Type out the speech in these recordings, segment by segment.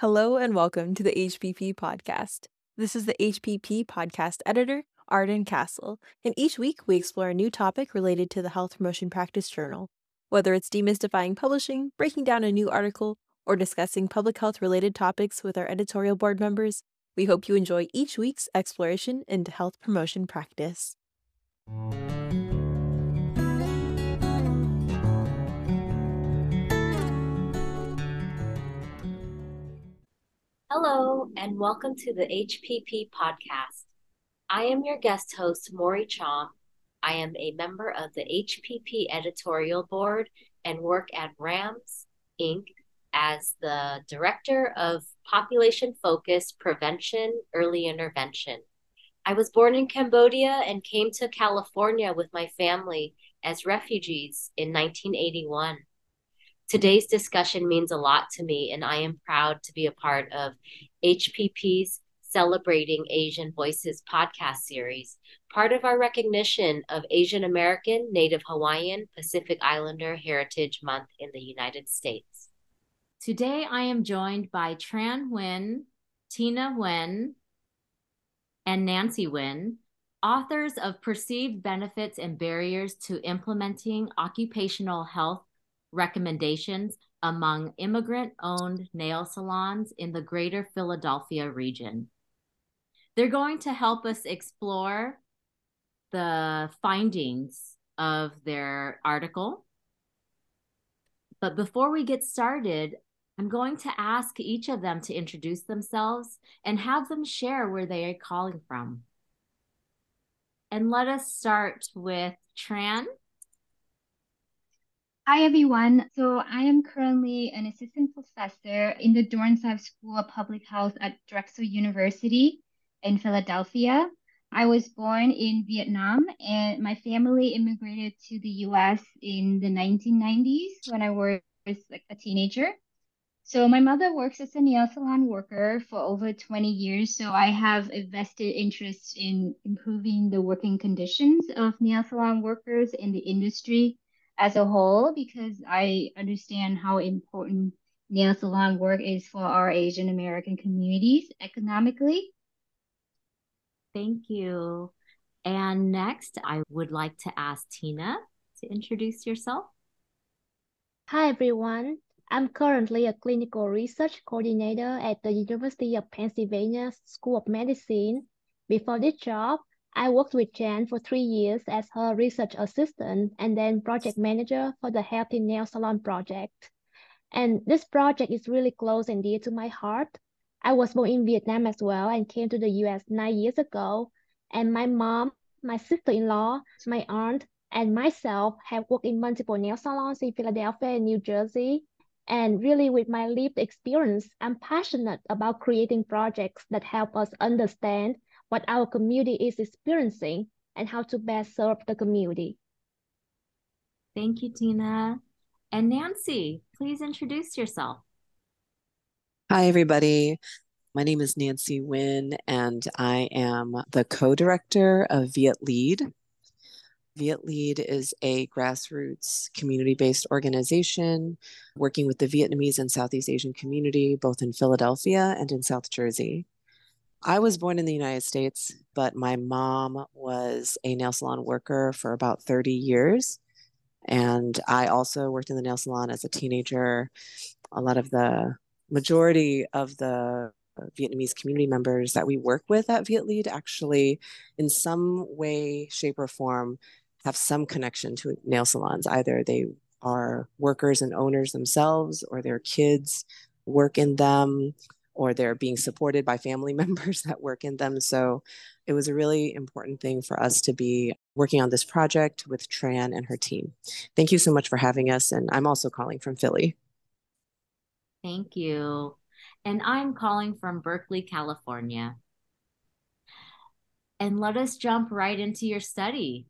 Hello and welcome to the HPP podcast. This is the HPP podcast editor, Arden Castle, and each week we explore a new topic related to the Health Promotion Practice Journal. Whether it's demystifying publishing, breaking down a new article, or discussing public health related topics with our editorial board members, we hope you enjoy each week's exploration into health promotion practice. Hello, and welcome to the HPP podcast. I am your guest host, Mory Chhom. I am a member of the HPP editorial board and work at RAMS Inc. as the Director of Population Focused Prevention Early Intervention. I was born in Cambodia and came to California with my family as refugees in 1981. Today's discussion means a lot to me, and I am proud to be a part of HPP's Celebrating Asian Voices podcast series, part of our recognition of Asian American, Native Hawaiian, Pacific Islander Heritage Month in the United States. Today I am joined by Tran Huynh, Tina Nguyen, and Nancy Nguyen, authors of Perceived Benefits and Barriers to Implementing Occupational Health recommendations among immigrant owned nail salons in the greater Philadelphia region. They're going to help us explore the findings of their article. But before we get started, I'm going to ask each of them to introduce themselves and have them share where they are calling from. And let us start with Tran. Hi, everyone. So I am currently an assistant professor in the Dornsife School of Public Health at Drexel University in Philadelphia. I was born in Vietnam and my family immigrated to the US in the 1990s when I was like a teenager. So my mother works as a nail salon worker for over 20 years. So I have a vested interest in improving the working conditions of nail salon workers in the industry as a whole because I understand how important nail salon work is for our Asian American communities economically. Thank you. And next, I would like to ask Tina to introduce yourself. Hi, everyone. I'm currently a clinical research coordinator at the University of Pennsylvania School of Medicine. Before this job, I worked with Tran for three years as her research assistant and then project manager for the Healthy Nail Salon project. And this project is really close and dear to my heart. I was born in Vietnam as well and came to the US nine years ago. And my mom, my sister-in-law, my aunt, and myself have worked in multiple nail salons in Philadelphia and New Jersey. And really, with my lived experience, I'm passionate about creating projects that help us understand what our community is experiencing and how to best serve the community. Thank you, Tina. And Nancy, please introduce yourself. Hi, everybody. My name is Nancy Nguyen, and I am the co director of Viet Lead. Viet Lead is a grassroots community based organization working with the Vietnamese and Southeast Asian community, both in Philadelphia and in South Jersey. I was born in the United States, but my mom was a nail salon worker for about 30 years. And I also worked in the nail salon as a teenager. A lot of the majority of the Vietnamese community members that we work with at Viet Lead actually, in some way, shape, or form, have some connection to nail salons. Either they are workers and owners themselves, or their kids work in them, or they're being supported by family members that work in them. So it was a really important thing for us to be working on this project with Tran and her team. Thank you so much for having us. And I'm also calling from Philly. Thank you. And I'm calling from Berkeley, California. And let us jump right into your study.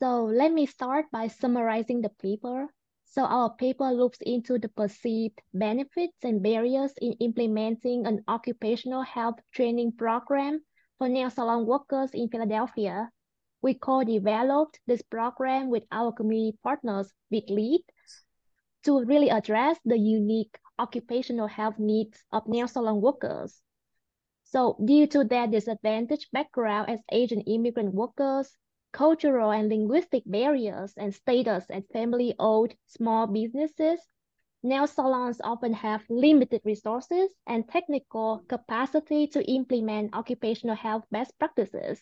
So let me start by summarizing the paper so our paper looks into the perceived benefits and barriers in implementing an occupational health training program for nail salon workers in Philadelphia. We co-developed this program with our community partners, Viet Lead, to really address the unique occupational health needs of nail salon workers. So due to their disadvantaged background as Asian immigrant workers, cultural and linguistic barriers, and status as family-owned small businesses, nail salons often have limited resources and technical capacity to implement occupational health best practices.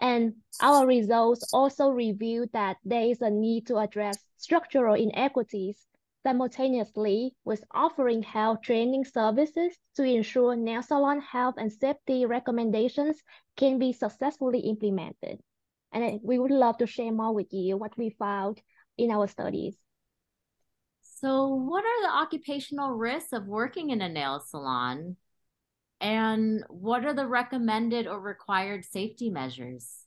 And our results also reveal that there is a need to address structural inequities simultaneously with offering health training services to ensure nail salon health and safety recommendations can be successfully implemented. And we would love to share more with you what we found in our studies. So, what are the occupational risks of working in a nail salon? And what are the recommended or required safety measures?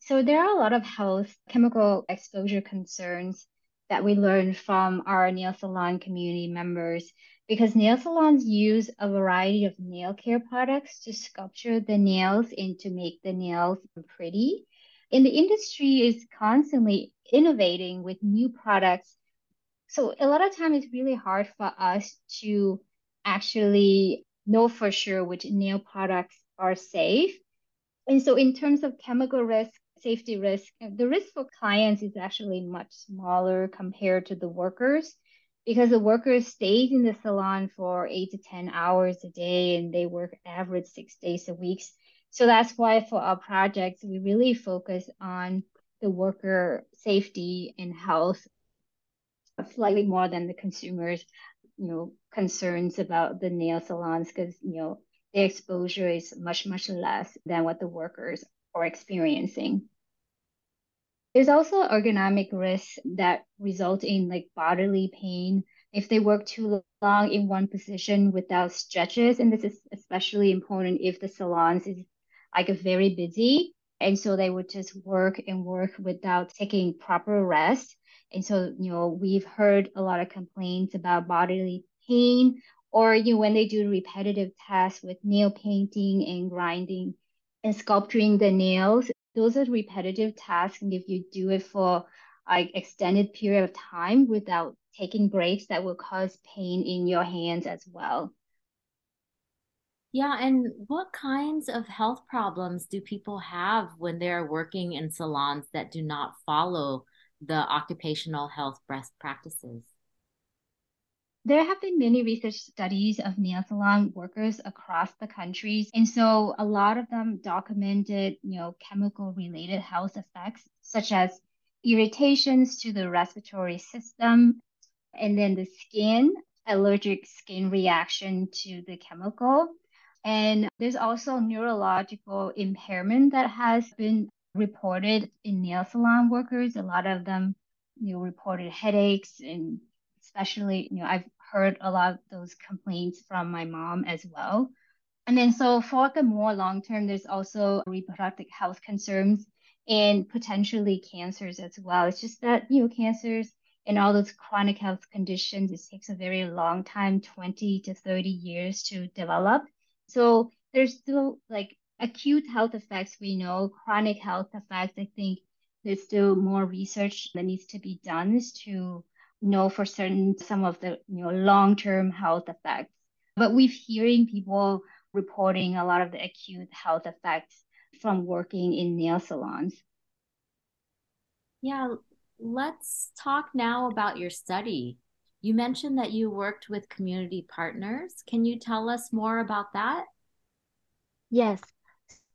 So, there are a lot of health chemical exposure concerns that we learned from our nail salon community members because nail salons use a variety of nail care products to sculpture the nails and to make the nails pretty. And the industry is constantly innovating with new products. So a lot of time it's really hard for us to actually know for sure which nail products are safe. And so in terms of chemical risk, safety risk, the risk for clients is actually much smaller compared to the workers because the workers stayed in the salon for eight to 10 hours a day and they work average six days a week. So that's why for our projects, we really focus on the worker safety and health slightly more than the consumers, you know, concerns about the nail salons because, you know, the exposure is much, much less than what the workers are experiencing. There's also ergonomic risks that result in like bodily pain if they work too long in one position without stretches. And this is especially important if the salons is like very busy. And so they would just work and work without taking proper rest. And so, you know, we've heard a lot of complaints about bodily pain or you know, when they do repetitive tasks with nail painting and grinding and sculpturing the nails, those are repetitive tasks. And if you do it for like extended period of time without taking breaks, that will cause pain in your hands as well. Yeah, and what kinds of health problems do people have when they're working in salons that do not follow the occupational health best practices? There have been many research studies of nail salon workers across the countries. And so a lot of them documented, you know, chemical related health effects such as irritations to the respiratory system and then the skin, allergic skin reaction to the chemical. And there's also neurological impairment that has been reported in nail salon workers. A lot of them, you know, reported headaches and especially, you know, I've heard a lot of those complaints from my mom as well. And then so for the more long term, there's also reproductive health concerns and potentially cancers as well. It's just that, you know, cancers and all those chronic health conditions, it takes a very long time, 20 to 30 years to develop. So there's still like acute health effects we know, chronic health effects, I think there's still more research that needs to be done to know for certain some of the you know long-term health effects. But we've hearing people reporting a lot of the acute health effects from working in nail salons. Yeah, let's talk now about your study. You mentioned that you worked with community partners. Can you tell us more about that? Yes.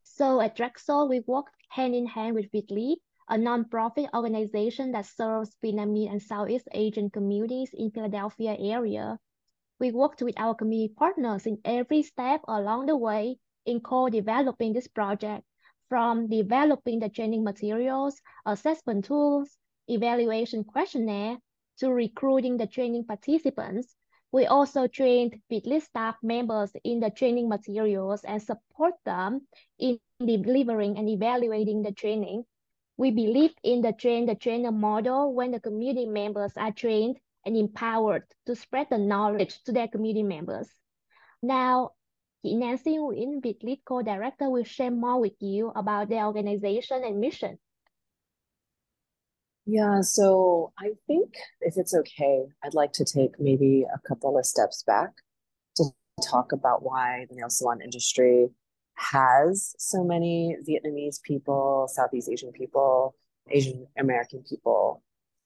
So at Drexel, we worked hand in hand with Viet a nonprofit organization that serves Vietnamese and Southeast Asian communities in Philadelphia area. We worked with our community partners in every step along the way in co-developing this project, from developing the training materials, assessment tools, evaluation questionnaire, to recruiting the training participants. We also trained Viet Lead staff members in the training materials and support them in delivering and evaluating the training we believe in the train the trainer model when the community members are trained and empowered to spread the knowledge to their community members. Now, Nancy Nguyen, Lead Co-Director, will share more with you about the organization and mission. Yeah, so I think if it's okay, I'd like to take maybe a couple of steps back to talk about why the nail salon industry has so many Vietnamese people, Southeast Asian people, Asian American people,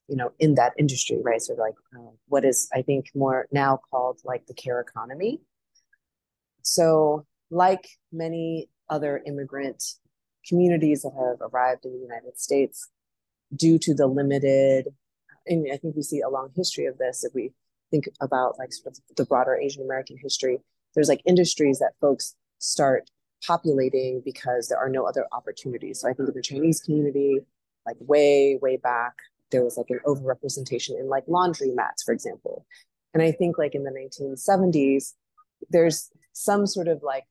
you know, in that industry, right? So like uh, what is I think more now called like the care economy. So like many other immigrant communities that have arrived in the United States, due to the limited, and I think we see a long history of this if we think about like sort of the broader Asian American history. There's like industries that folks start populating because there are no other opportunities. So I think in the Chinese community, like way, way back, there was like an overrepresentation in like laundry mats, for example. And I think like in the 1970s, there's some sort of like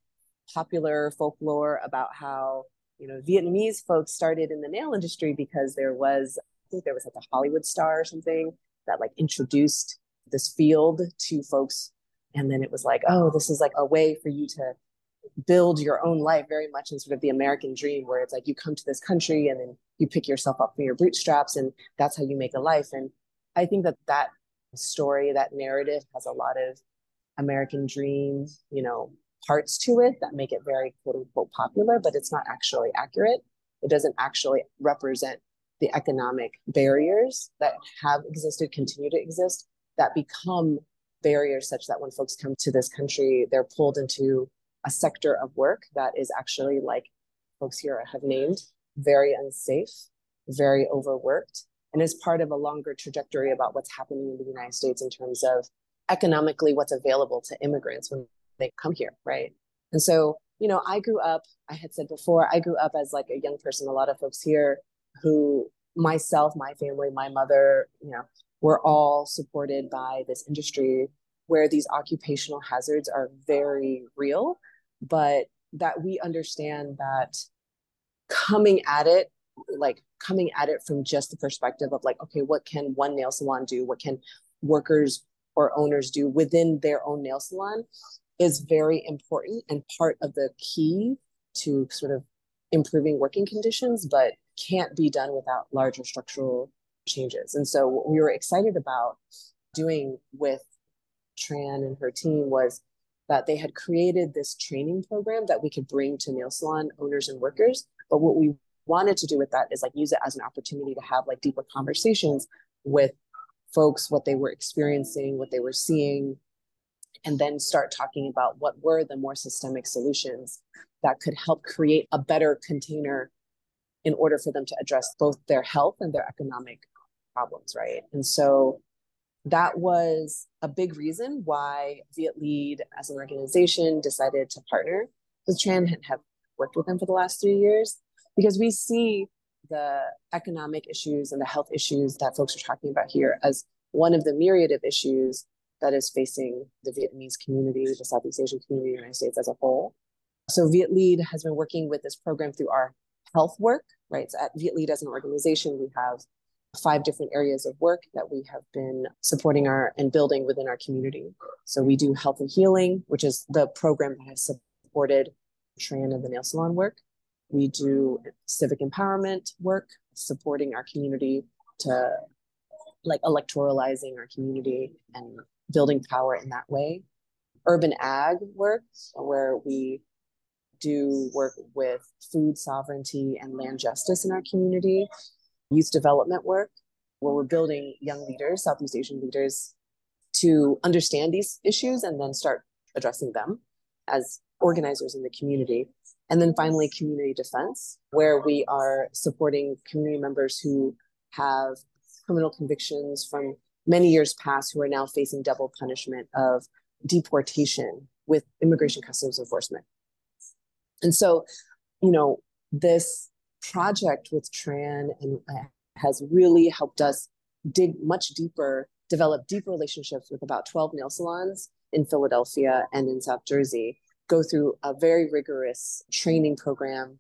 popular folklore about how, you know, Vietnamese folks started in the nail industry because there was, I think there was like a Hollywood star or something that like introduced this field to folks. And then it was like, oh, this is like a way for you to build your own life very much in sort of the American dream, where it's like you come to this country and then you pick yourself up from your bootstraps, and that's how you make a life. And I think that that story, that narrative, has a lot of American dream, you know, parts to it that make it very quote unquote popular, but it's not actually accurate. It doesn't actually represent the economic barriers that have existed, continue to exist, that become barriers such that when folks come to this country, they're pulled into a sector of work that is actually like folks here have named very unsafe, very overworked, and is part of a longer trajectory about what's happening in the United States in terms of economically what's available to immigrants when they come here, right? And so, you know, I grew up, I had said before, I grew up as like a young person. A lot of folks here who myself, my family, my mother, you know, we're all supported by this industry where these occupational hazards are very real but that we understand that coming at it like coming at it from just the perspective of like okay what can one nail salon do? What can workers or owners do within their own nail salon is very important and part of the key to sort of improving working conditions but can't be done without larger structural changes. And so what we were excited about doing with tran and her team was that they had created this training program that we could bring to nail salon owners and workers. But what we wanted to do with that is like use it as an opportunity to have like deeper conversations with folks, what they were experiencing, what they were seeing, and then start talking about what were the more systemic solutions that could help create a better container in order for them to address both their health and their economic problems, right? And so that was a big reason why Viet Lead as an organization decided to partner with Tran and have worked with them for the last three years because we see the economic issues and the health issues that folks are talking about here as one of the myriad of issues that is facing the Vietnamese community, the Southeast Asian community, the United States as a whole. So Viet Lead has been working with this program through our health work, right? So at Viet Lead as an organization, we have five different areas of work that we have been supporting our and building within our community. So we do health and healing, which is the program that has supported Tran and the nail salon work. We do civic empowerment work, supporting our community to like electoralizing our community and building power in that way. Urban ag work, where we do work with food sovereignty and land justice in our community youth development work where we're building young leaders, Southeast Asian leaders, to understand these issues and then start addressing them as organizers in the community. And then finally, community defense, where we are supporting community members who have criminal convictions from many years past who are now facing double punishment of deportation with immigration customs enforcement. And so, you know, this project with Tran and uh, has really helped us dig much deeper, develop deep relationships with about 12 nail salons in Philadelphia and in South Jersey, go through a very rigorous training program.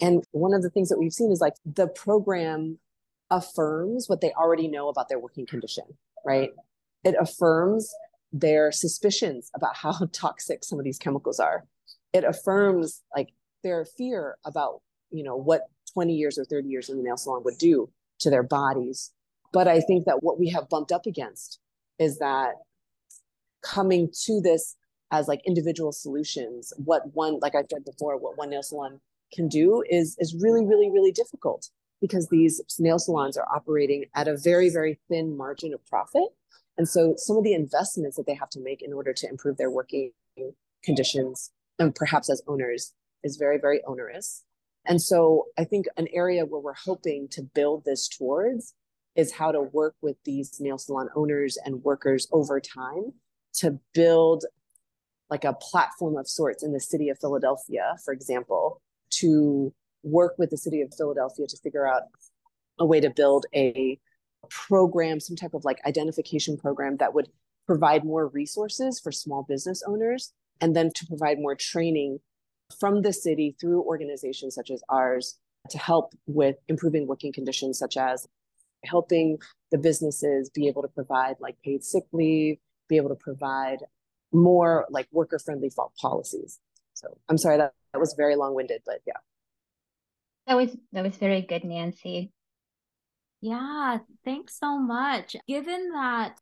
And one of the things that we've seen is like the program affirms what they already know about their working condition, right? It affirms their suspicions about how toxic some of these chemicals are. It affirms like their fear about, you know, what 20 years or 30 years in the nail salon would do to their bodies. But I think that what we have bumped up against is that coming to this as like individual solutions, what one, like I've said before, what one nail salon can do is is really, really, really difficult because these nail salons are operating at a very, very thin margin of profit. And so some of the investments that they have to make in order to improve their working conditions and perhaps as owners is very, very onerous. And so I think an area where we're hoping to build this towards is how to work with these nail salon owners and workers over time to build like a platform of sorts in the city of Philadelphia, for example, to work with the city of Philadelphia to figure out a way to build a program, some type of like identification program that would provide more resources for small business owners and then to provide more training from the city through organizations such as ours to help with improving working conditions such as helping the businesses be able to provide like paid sick leave be able to provide more like worker friendly policies. So i'm sorry that, that was very long winded but yeah. That was that was very good nancy. Yeah thanks so much. Given that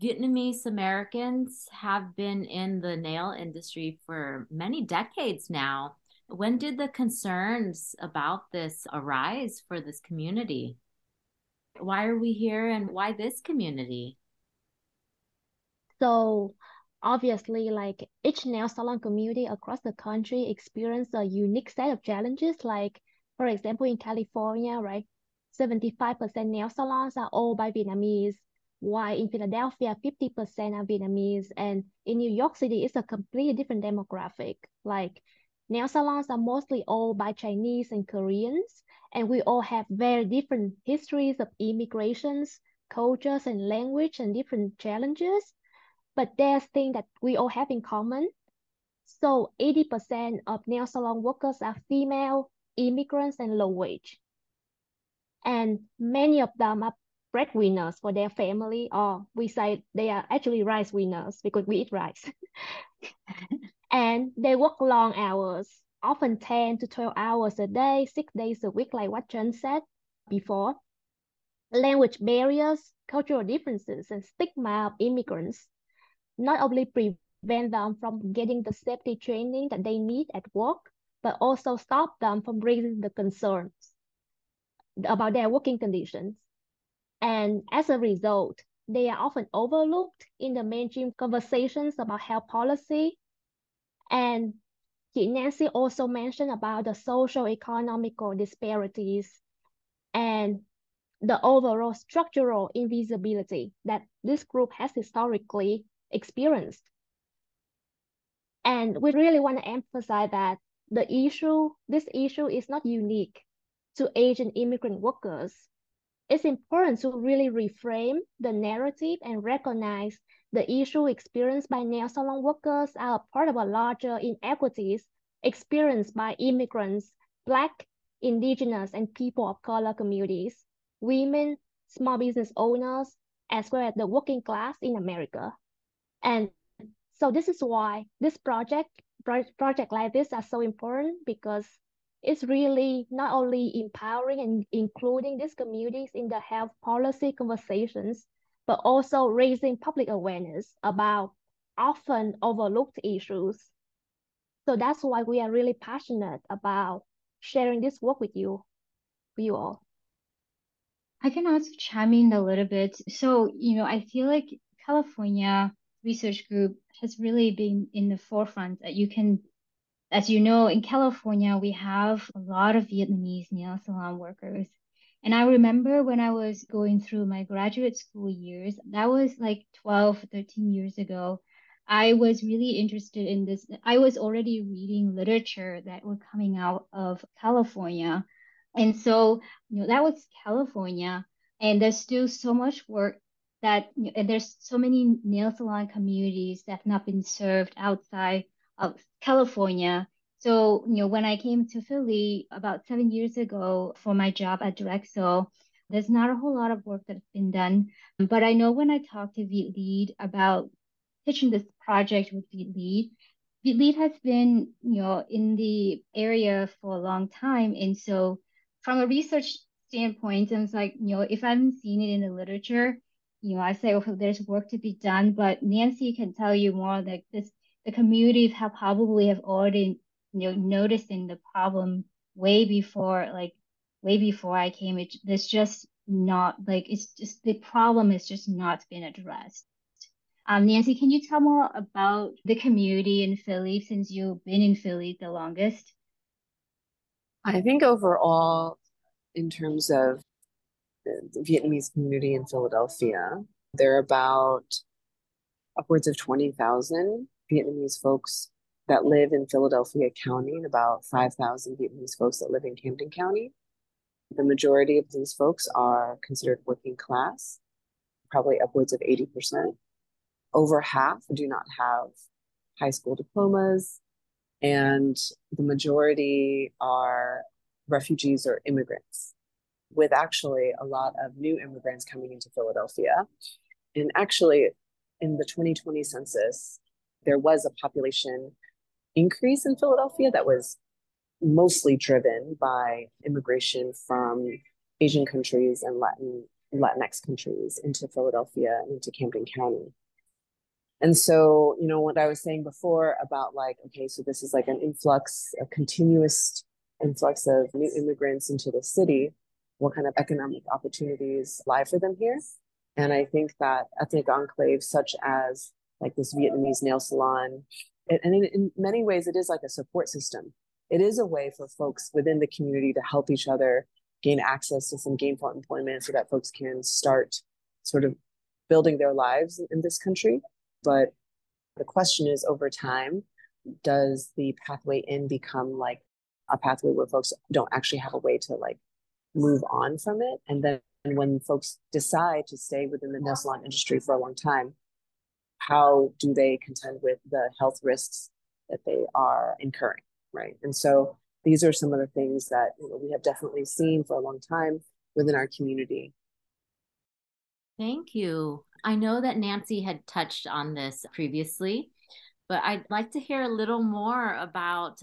Vietnamese Americans have been in the nail industry for many decades now. When did the concerns about this arise for this community? Why are we here and why this community? So, obviously, like each nail salon community across the country experience a unique set of challenges. Like, for example, in California, right, 75% nail salons are owned by Vietnamese why in Philadelphia 50% are Vietnamese and in New York City it's a completely different demographic. Like nail salons are mostly owned by Chinese and Koreans and we all have very different histories of immigrations, cultures and language and different challenges. But there's things that we all have in common. So 80% of nail salon workers are female, immigrants and low wage. And many of them are breadwinners for their family, or we say they are actually rice winners because we eat rice. and they work long hours, often 10 to 12 hours a day, six days a week, like what Tran said before. Language barriers, cultural differences, and stigma of immigrants not only prevent them from getting the safety training that they need at work, but also stop them from raising the concerns about their working conditions. And as a result, they are often overlooked in the mainstream conversations about health policy. And Nancy also mentioned about the social economical disparities and the overall structural invisibility that this group has historically experienced. And we really want to emphasize that the issue, this issue is not unique to Asian immigrant workers it's important to really reframe the narrative and recognize the issue experienced by nail salon workers are part of a larger inequities experienced by immigrants, Black, Indigenous, and people of color communities, women, small business owners, as well as the working class in America. And so this is why this project, project like this are so important because it's really not only empowering and including these communities in the health policy conversations, but also raising public awareness about often overlooked issues. So that's why we are really passionate about sharing this work with you, with you all. I can also chime in a little bit. So, you know, I feel like California Research Group has really been in the forefront that you can as you know, in California, we have a lot of Vietnamese nail salon workers. And I remember when I was going through my graduate school years, that was like 12, 13 years ago. I was really interested in this. I was already reading literature that were coming out of California. And so, you know, that was California. And there's still so much work that, and there's so many nail salon communities that have not been served outside of California. So, you know, when I came to Philly about seven years ago for my job at Drexel, there's not a whole lot of work that's been done. But I know when I talked to Viet Lead about pitching this project with Viet Lead, Viet Lead has been, you know, in the area for a long time. And so from a research standpoint, it's like, you know, if I haven't seen it in the literature, you know, I say, okay, there's work to be done, but Nancy can tell you more like this, the communities have probably have already, you know, noticing the problem way before, like way before I came. It, there's just not like, it's just, the problem is just not been addressed. Um, Nancy, can you tell more about the community in Philly since you've been in Philly the longest? I think overall, in terms of the Vietnamese community in Philadelphia. There are about upwards of 20,000 Vietnamese folks that live in Philadelphia County and about 5,000 Vietnamese folks that live in Camden County. The majority of these folks are considered working class, probably upwards of 80%. Over half do not have high school diplomas, and the majority are refugees or immigrants with actually a lot of new immigrants coming into Philadelphia. And actually, in the 2020 census, there was a population increase in Philadelphia that was mostly driven by immigration from Asian countries and Latin Latinx countries into Philadelphia and into Camden County. And so, you know, what I was saying before about like, okay, so this is like an influx, a continuous influx of new immigrants into the city what kind of economic opportunities lie for them here. And I think that ethnic enclaves such as like this Vietnamese nail salon, and in, in many ways, it is like a support system. It is a way for folks within the community to help each other gain access to some gainful employment so that folks can start sort of building their lives in this country. But the question is over time, does the pathway in become like a pathway where folks don't actually have a way to like move on from it. And then when folks decide to stay within the nail salon industry for a long time, how do they contend with the health risks that they are incurring, right? And so these are some of the things that you know, we have definitely seen for a long time within our community. Thank you. I know that Nancy had touched on this previously, but I'd like to hear a little more about.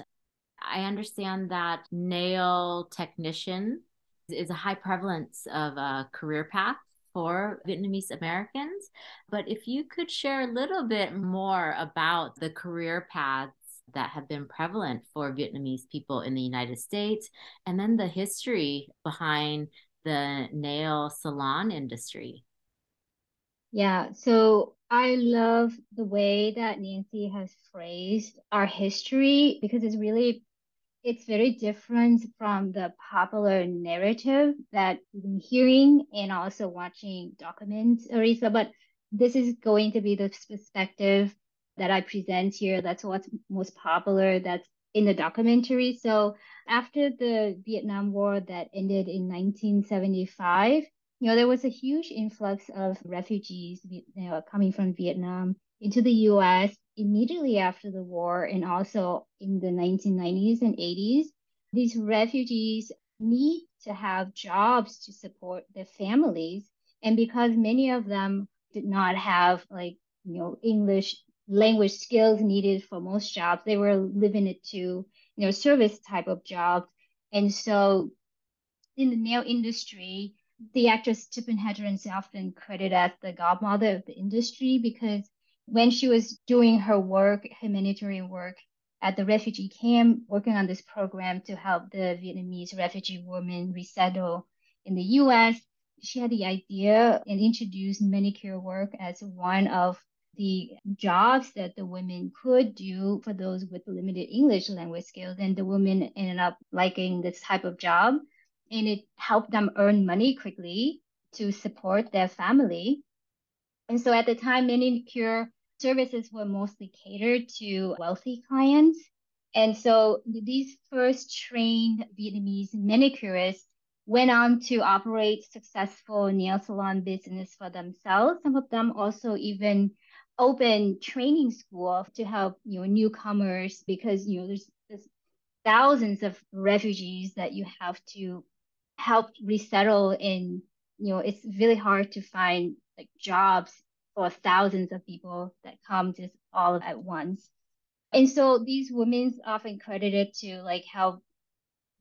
I understand that nail technician is a high prevalence of a career path for Vietnamese Americans. But if you could share a little bit more about the career paths that have been prevalent for Vietnamese people in the United States, and then the history behind the nail salon industry. Yeah, so I love the way that Nancy has phrased our history because it's really it's very different from the popular narrative that we've been hearing and also watching documents, Arisa. But this is going to be the perspective that I present here. That's what's most popular. That's in the documentary. So after the Vietnam War that ended in 1975, you know, there was a huge influx of refugees you know, coming from Vietnam into the US immediately after the war and also in the 1990s and 80s. These refugees need to have jobs to support their families. And because many of them did not have like, you know, English language skills needed for most jobs, they were living it to, you know, service type of jobs. And so in the nail industry, the actress Tippi Hedren is often credited as the godmother of the industry because when she was doing her work, humanitarian work at the refugee camp, working on this program to help the Vietnamese refugee women resettle in the US, she had the idea and introduced manicure work as one of the jobs that the women could do for those with limited English language skills. And the women ended up liking this type of job. And it helped them earn money quickly to support their family. And so at the time, manicure services were mostly catered to wealthy clients. And so these first trained Vietnamese manicurists went on to operate successful nail salon business for themselves. Some of them also even opened training school to help you know newcomers because you know there's, there's thousands of refugees that you have to help resettle in you know it's really hard to find like jobs for thousands of people that come just all at once. And so these women often credited to like help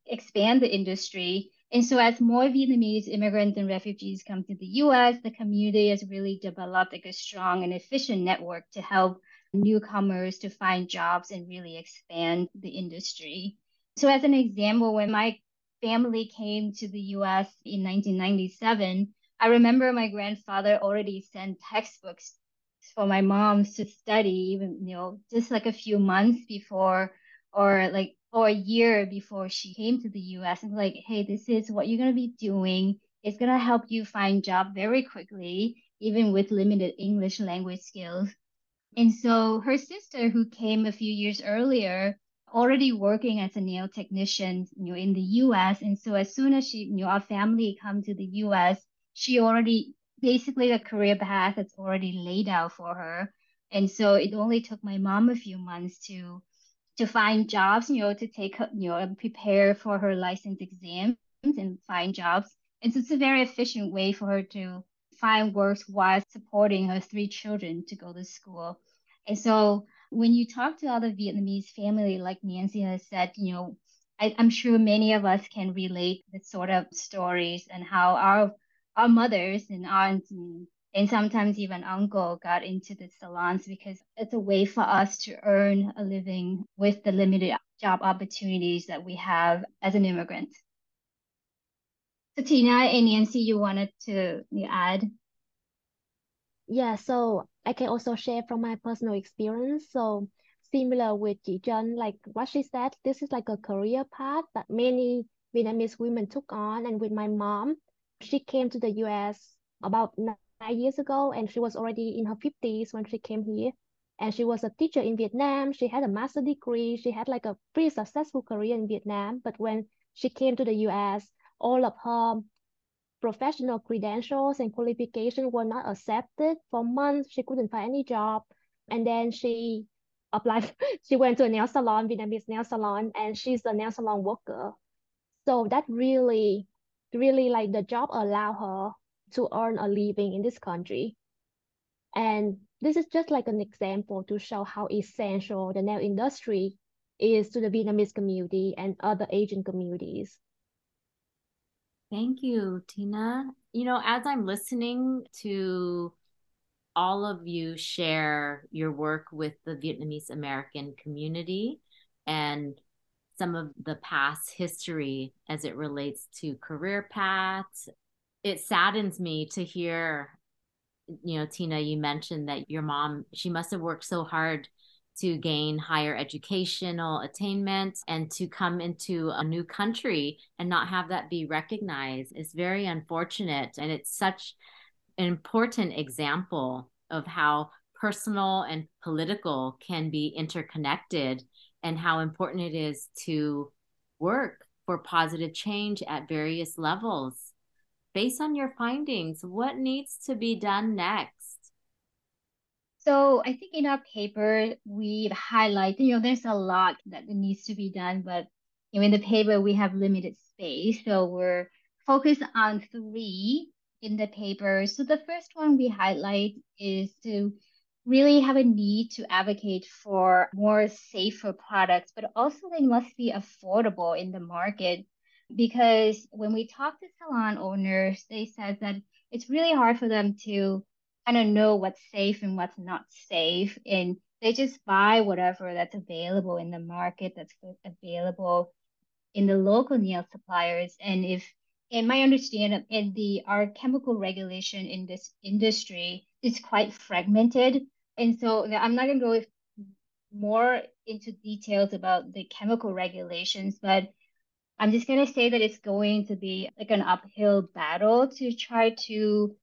expand the industry And so as more Vietnamese immigrants and refugees come to the US, the community has really developed like a strong and efficient network to help newcomers to find jobs and really expand the industry. So as an example, when my family came to the US in 1997, I remember my grandfather already sent textbooks for my mom to study, even, you know, just like a few months before or like or a year before she came to the US and like, hey, this is what you're gonna be doing. It's gonna help you find job very quickly, even with limited English language skills. And so her sister, who came a few years earlier, already working as a nail technician, you know, in the U.S. And so as soon as she, you know, our family come to the U.S., she already basically the career path that's already laid out for her. And so it only took my mom a few months to to find jobs, you know, to take, you know, and prepare for her license exams and find jobs. And so it's a very efficient way for her to find work while supporting her three children to go to school. And so when you talk to other Vietnamese family, like Nancy has said, you know, I, am sure many of us can relate the sort of stories and how our our mothers and aunts and, and sometimes even uncle got into the salons because it's a way for us to earn a living with the limited job opportunities that we have as an immigrant. So Tina and Nancy, you wanted to add? Yeah, so I can also share from my personal experience. So similar with Ji Jen, like what she said, this is like a career path that many Vietnamese women took on. And with my mom, she came to the US about nine years ago, and she was already in her 50s when she came here. And she was a teacher in Vietnam. She had a master degree. She had like a pretty successful career in Vietnam. But when she came to the US, all of her professional credentials and qualification were not accepted for months. She couldn't find any job. And then she applied, she went to a nail salon, Vietnamese nail salon, and she's a nail salon worker. So that really, really like the job allow her to earn a living in this country. And this is just like an example to show how essential the nail industry is to the Vietnamese community and other Asian communities. Thank you, Tina. You know, as I'm listening to all of you share your work with the Vietnamese American community and some of the past history as it relates to career paths, it saddens me to hear, you know, Tina, you mentioned that your mom, she must have worked so hard to gain higher educational attainment and to come into a new country and not have that be recognized is very unfortunate. And it's such an important example of how personal and political can be interconnected and how important it is to work for positive change at various levels. Based on your findings, what needs to be done next? So I think in our paper, we highlight, you know, there's a lot that needs to be done, but you know, in the paper, we have limited space. So we're focused on three in the paper. So the first one we highlight is to really have a need to advocate for more safer products, but also they must be affordable in the market. Because when we talk to salon owners, they said that it's really hard for them to kind of know what's safe and what's not safe. And they just buy whatever that's available in the market, that's available in the local nail suppliers. And if, in my understanding, in the our chemical regulation in this industry is quite fragmented. And so I'm not going to go more into details about the chemical regulations, but I'm just going to say that it's going to be like an uphill battle to try to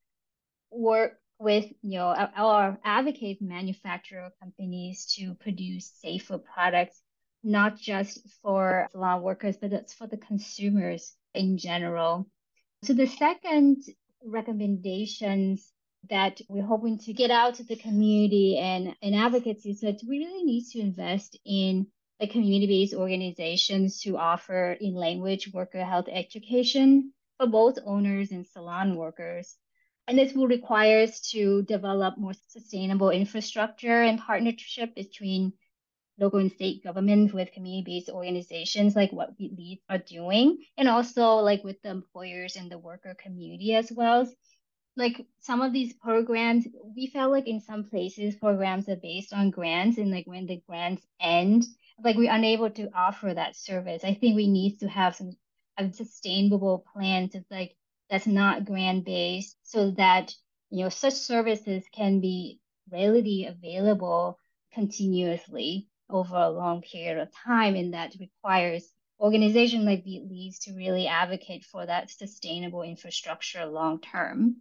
work with you know our advocate manufacturer companies to produce safer products not just for salon workers but it's for the consumers in general. So the second recommendations that we're hoping to get out to the community and, and advocates is that we really need to invest in the community-based organizations to offer in language worker health education for both owners and salon workers. And this will require us to develop more sustainable infrastructure and partnership between local and state governments with community-based organizations like what Viet Lead are doing and also like with the employers and the worker community as well like some of these programs we felt like in some places programs are based on grants and like when the grants end like we're unable to offer that service i think we need to have some a sustainable plan to like that's not grant based so that you know such services can be readily available continuously over a long period of time and that requires organization like Leads to really advocate for that sustainable infrastructure long term.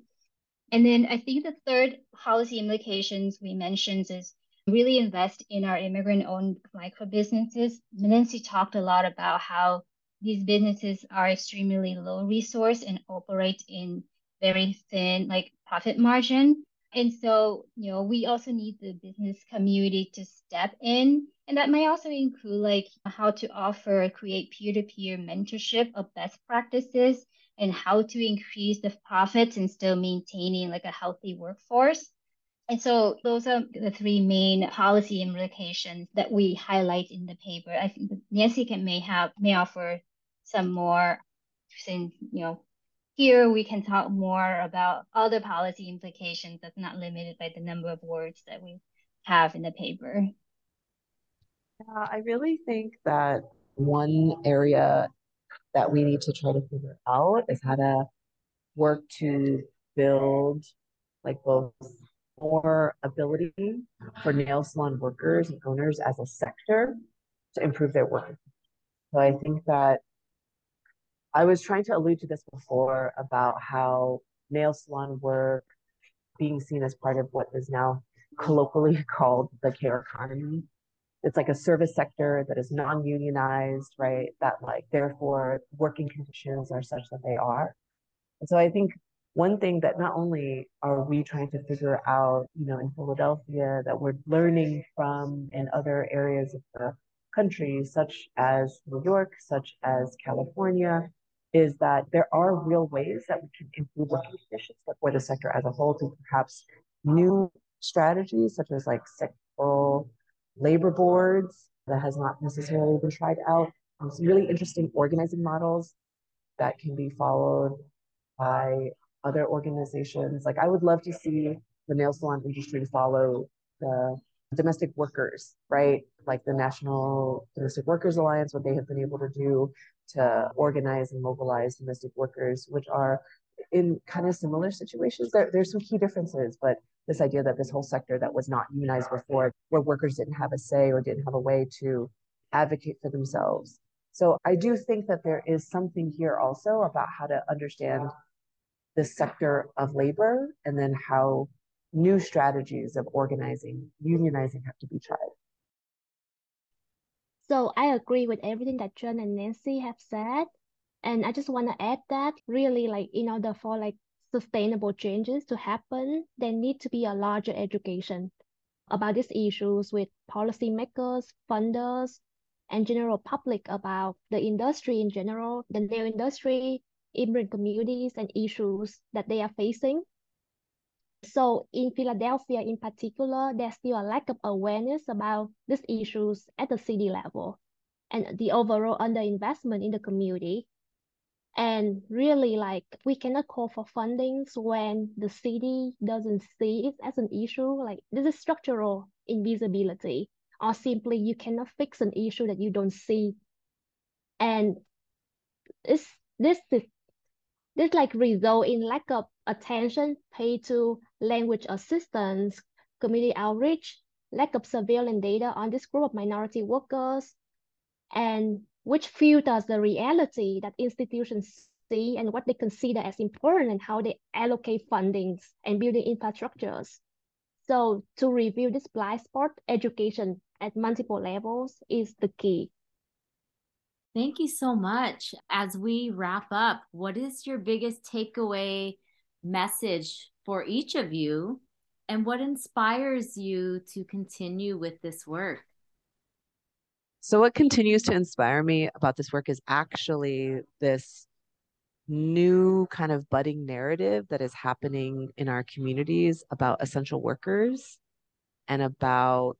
And then I think the third policy implications we mentioned is really invest in our immigrant owned micro businesses. Nancy talked a lot about how these businesses are extremely low resource and operate in very thin like profit margin. And so, you know, we also need the business community to step in. And that might also include like how to offer, create peer-to-peer mentorship of best practices and how to increase the profits and still maintaining like a healthy workforce. And so those are the three main policy implications that we highlight in the paper. I think Nancy can may have may offer some more since you know here we can talk more about other policy implications that's not limited by the number of words that we have in the paper. Yeah, I really think that one area that we need to try to figure out is how to work to build like both more ability for nail salon workers and owners as a sector to improve their work. So I think that I was trying to allude to this before about how nail salon work being seen as part of what is now colloquially called the care economy. It's like a service sector that is non-unionized, right? That like therefore working conditions are such that they are. And so I think one thing that not only are we trying to figure out, you know, in Philadelphia that we're learning from in other areas of the country, such as New York, such as California, is that there are real ways that we can improve working conditions for the sector as a whole to perhaps new strategies such as like sectoral labor boards that has not necessarily been tried out. Um, some really interesting organizing models that can be followed by other organizations. Like I would love to see the nail salon industry follow the domestic workers, right? Like the National Domestic Workers Alliance, what they have been able to do to organize and mobilize domestic workers, which are in kind of similar situations. There, there's some key differences, but this idea that this whole sector that was not unionized before, where workers didn't have a say or didn't have a way to advocate for themselves. So I do think that there is something here also about how to understand this sector of labor and then how new strategies of organizing, unionizing have to be tried. So I agree with everything that Tran and Nancy have said. And I just want to add that really like in order for like sustainable changes to happen, there need to be a larger education about these issues with policymakers, funders, and general public about the industry in general, the nail industry, immigrant communities, and issues that they are facing. So in Philadelphia in particular, there's still a lack of awareness about these issues at the city level and the overall underinvestment in the community. And really like we cannot call for fundings when the city doesn't see it as an issue. Like this is structural invisibility or simply you cannot fix an issue that you don't see. And this this is this like result in lack of attention paid to language assistance, community outreach, lack of surveillance data on this group of minority workers, and which filters the reality that institutions see and what they consider as important and how they allocate fundings and building infrastructures. So to review this blind spot, education at multiple levels is the key. Thank you so much. As we wrap up, what is your biggest takeaway message for each of you and what inspires you to continue with this work? So, what continues to inspire me about this work is actually this new kind of budding narrative that is happening in our communities about essential workers and about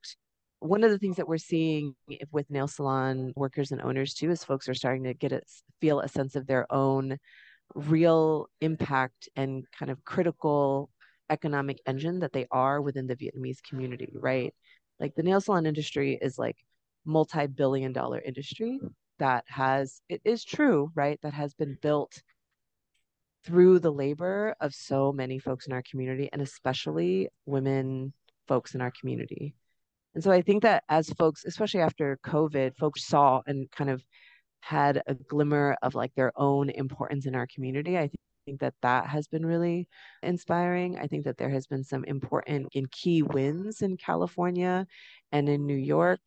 one of the things that we're seeing with nail salon workers and owners too is folks are starting to get a feel a sense of their own real impact and kind of critical economic engine that they are within the Vietnamese community, right? Like the nail salon industry is like multi-billion dollar industry that has it is true, right? That has been built through the labor of so many folks in our community and especially women folks in our community. And so I think that as folks, especially after COVID, folks saw and kind of had a glimmer of like their own importance in our community. I think that that has been really inspiring. I think that there has been some important and key wins in California and in New York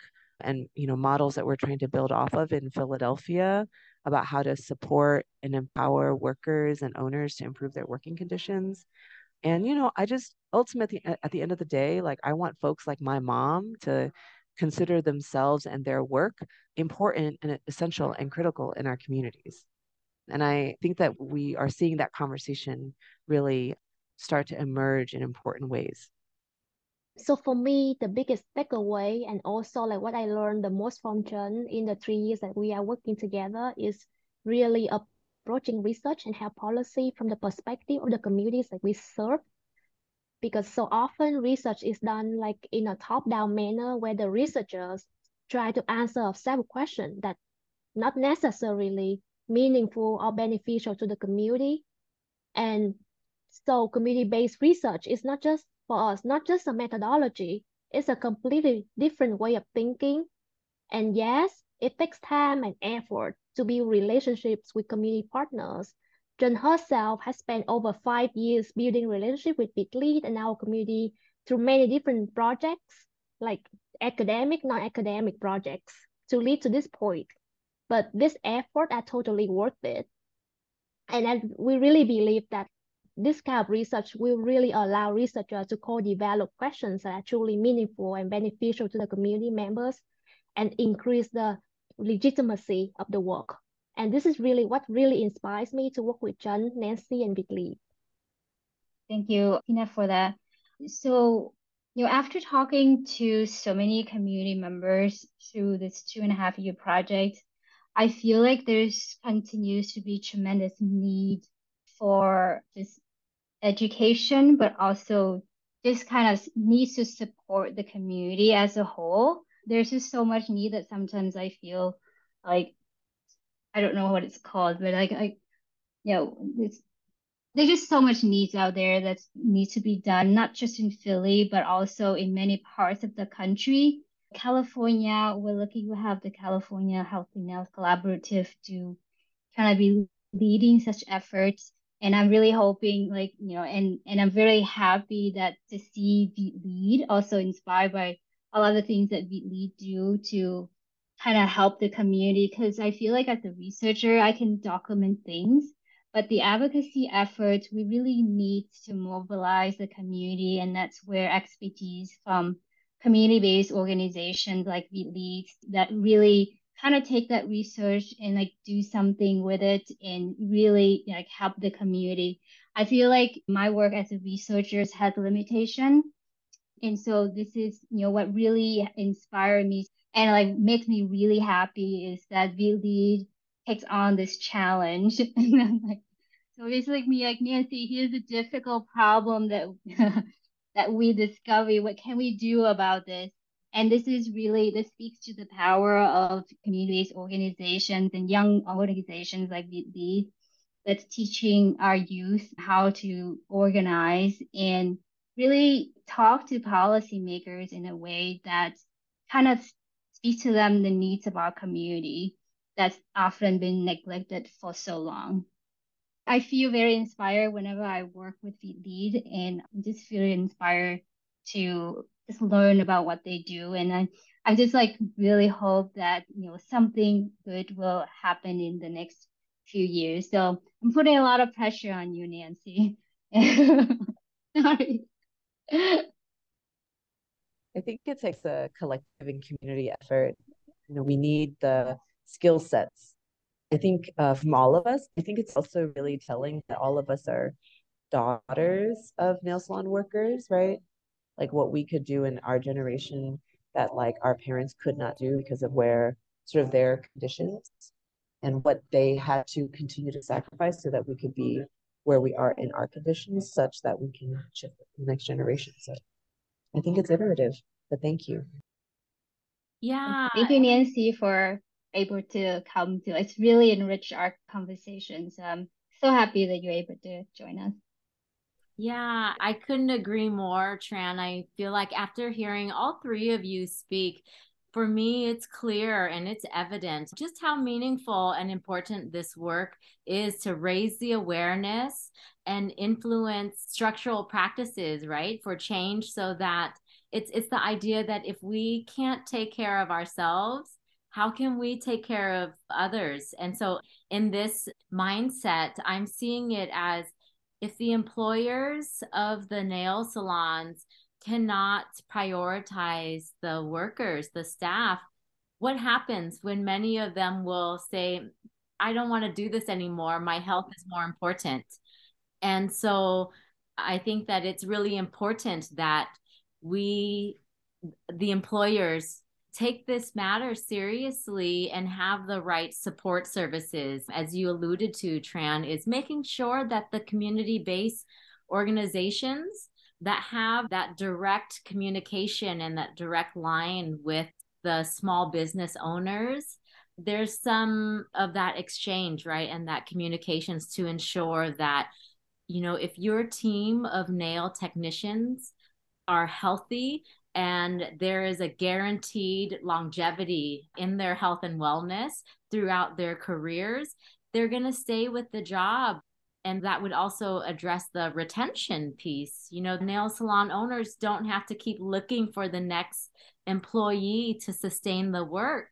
and you know models that we're trying to build off of in Philadelphia about how to support and empower workers and owners to improve their working conditions. And you know, I just ultimately at the end of the day, like I want folks like my mom to consider themselves and their work important and essential and critical in our communities. And I think that we are seeing that conversation really start to emerge in important ways. So for me, the biggest takeaway and also like what I learned the most from Tran in the three years that we are working together is really approaching research and health policy from the perspective of the communities that we serve because so often research is done like in a top-down manner where the researchers try to answer several questions that not necessarily meaningful or beneficial to the community. And so community-based research is not just for us, not just a methodology, it's a completely different way of thinking. And yes, it takes time and effort to build relationships with community partners Tran herself has spent over five years building relationship with Viet Lead and our community through many different projects, like academic, non-academic projects, to lead to this point. But this effort are totally worth it. And I, we really believe that this kind of research will really allow researchers to co-develop questions that are truly meaningful and beneficial to the community members and increase the legitimacy of the work. And this is really what really inspires me to work with Tran, Nancy, and Viet Lead. Thank you, Tina, for that. So, you know, after talking to so many community members through this two and a half year project, I feel like there's continues to be tremendous need for this education, but also just kind of needs to support the community as a whole. There's just so much need that sometimes I feel like I don't know what it's called, but like I, you know, it's there's just so much needs out there that needs to be done, not just in Philly, but also in many parts of the country. California, we're lucky to have the California Healthy Nails Collaborative to kind of be leading such efforts. And I'm really hoping, like, you know, and and I'm very happy that to see the lead also inspired by a lot of the things that the lead do to kind of help the community because I feel like as a researcher, I can document things, but the advocacy efforts, we really need to mobilize the community. And that's where expertise from community-based organizations like Viet Lead that really kind of take that research and like do something with it and really like help the community. I feel like my work as a researcher has limitation. And so this is, you know, what really inspired me and like makes me really happy is that Viet Lead takes on this challenge. and I'm like, so it's like me, like Nancy, here's a difficult problem that that we discover. What can we do about this? And this is really this speaks to the power of community-based organizations and young organizations like Viet Lead that's teaching our youth how to organize and really talk to policymakers in a way that kind of speak to them the needs of our community that's often been neglected for so long. I feel very inspired whenever I work with lead and just feel inspired to just learn about what they do. And I, I just like really hope that, you know, something good will happen in the next few years. So I'm putting a lot of pressure on you, Nancy. Sorry. I think it takes a collective and community effort. You know, we need the skill sets. I think uh, from all of us, I think it's also really telling that all of us are daughters of nail salon workers, right? Like what we could do in our generation that like our parents could not do because of where sort of their conditions and what they had to continue to sacrifice so that we could be where we are in our conditions such that we can shift the next generation. So I think it's iterative, but thank you. Yeah. Thank you, Nancy, for able to come to. It's really enriched our conversations. I'm so happy that you're able to join us. Yeah, I couldn't agree more, Tran. I feel like after hearing all three of you speak, for me, it's clear and it's evident just how meaningful and important this work is to raise the awareness and influence structural practices, right, for change so that it's it's the idea that if we can't take care of ourselves, how can we take care of others? And so in this mindset, I'm seeing it as if the employers of the nail salons cannot prioritize the workers, the staff, what happens when many of them will say, I don't want to do this anymore. My health is more important. And so I think that it's really important that we, the employers, take this matter seriously and have the right support services. As you alluded to, Tran, is making sure that the community based organizations that have that direct communication and that direct line with the small business owners there's some of that exchange right and that communications to ensure that you know if your team of nail technicians are healthy and there is a guaranteed longevity in their health and wellness throughout their careers. They're going to stay with the job. And that would also address the retention piece. You know nail salon owners don't have to keep looking for the next employee to sustain the work.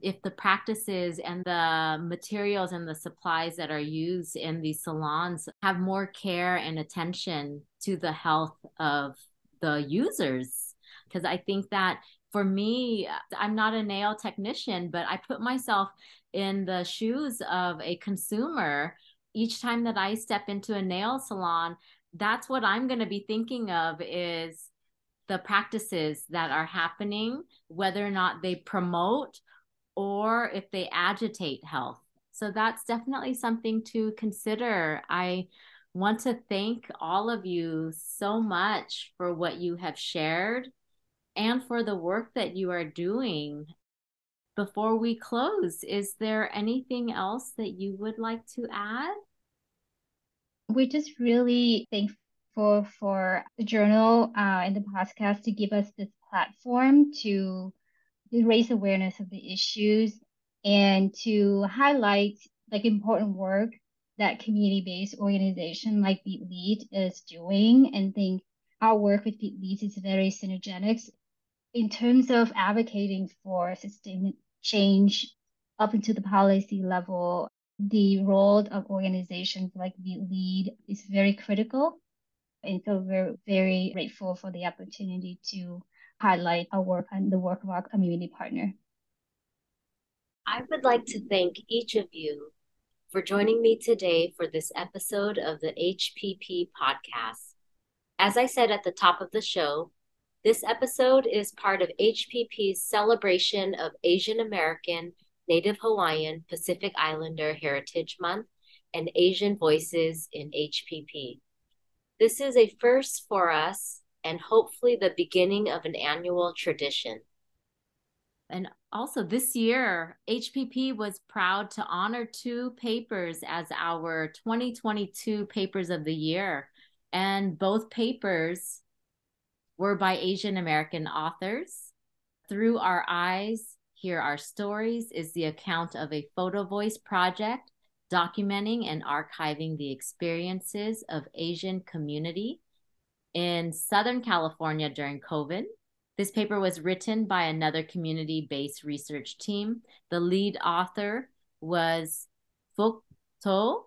If the practices and the materials and the supplies that are used in these salons have more care and attention to the health of the users because i think that for me i'm not a nail technician but i put myself in the shoes of a consumer each time that I step into a nail salon, that's what I'm going to be thinking of is the practices that are happening, whether or not they promote or if they agitate health. So that's definitely something to consider. I want to thank all of you so much for what you have shared and for the work that you are doing before we close, is there anything else that you would like to add? We're just really thankful for the journal uh, and the podcast to give us this platform to, raise awareness of the issues and to highlight like important work that community-based organization like Viet Lead is doing and think our work with Viet Lead is very synergetic in terms of advocating for systemic change up into the policy level, the role of organizations like Viet Lead is very critical. And so we're very grateful for the opportunity to highlight our work and the work of our community partner. I would like to thank each of you for joining me today for this episode of the HPP podcast. As I said at the top of the show, this episode is part of HPP's celebration of Asian American, Native Hawaiian, Pacific Islander Heritage Month and Asian Voices in HPP. This is a first for us and hopefully the beginning of an annual tradition. And also this year, HPP was proud to honor two papers as our 2022 Papers of the Year. And both papers were by Asian American authors. Through Our Eyes, Hear Our Stories is the account of a photo voice project documenting and archiving the experiences of Asian community in Southern California during COVID. This paper was written by another community based research team. The lead author was Phuc To.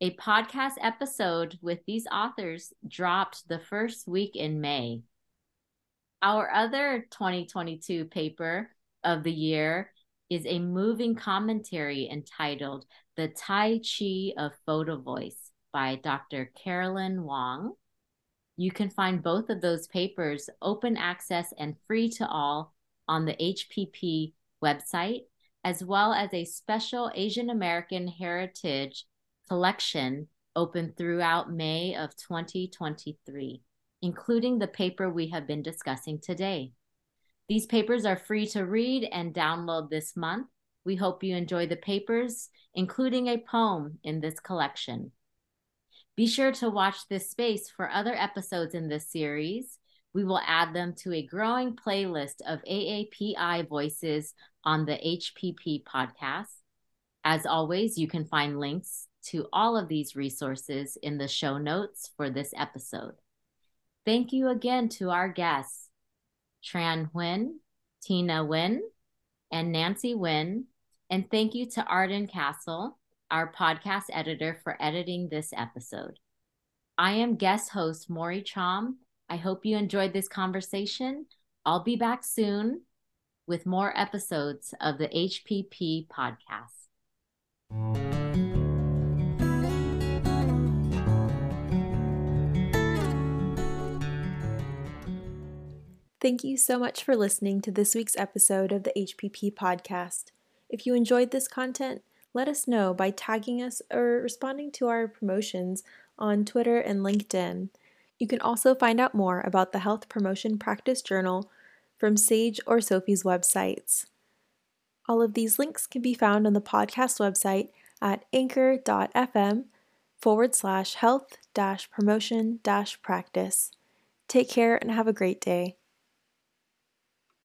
A podcast episode with these authors dropped the first week in May. Our other 2022 paper of the year is a moving commentary entitled The Tai Chi of Photo Voice by Dr. Carolyn Wong. You can find both of those papers open access and free to all on the HPP website, as well as a special Asian American Heritage collection open throughout May of 2023, including the paper we have been discussing today. These papers are free to read and download this month. We hope you enjoy the papers, including a poem in this collection. Be sure to watch this space for other episodes in this series. We will add them to a growing playlist of AAPI voices on the HPP podcast. As always, you can find links to all of these resources in the show notes for this episode. Thank you again to our guests, Tran Huynh, Tina Nguyen, and Nancy Nguyen. And thank you to Arden Castle our podcast editor, for editing this episode. I am guest host Mory Chhom. I hope you enjoyed this conversation. I'll be back soon with more episodes of the HPP podcast. Thank you so much for listening to this week's episode of the HPP podcast. If you enjoyed this content, let us know by tagging us or responding to our promotions on Twitter and LinkedIn. You can also find out more about the Health Promotion Practice Journal from Sage or SOPHE's websites. All of these links can be found on the podcast website at anchor.fm forward slash health dash promotion dash practice. Take care and have a great day.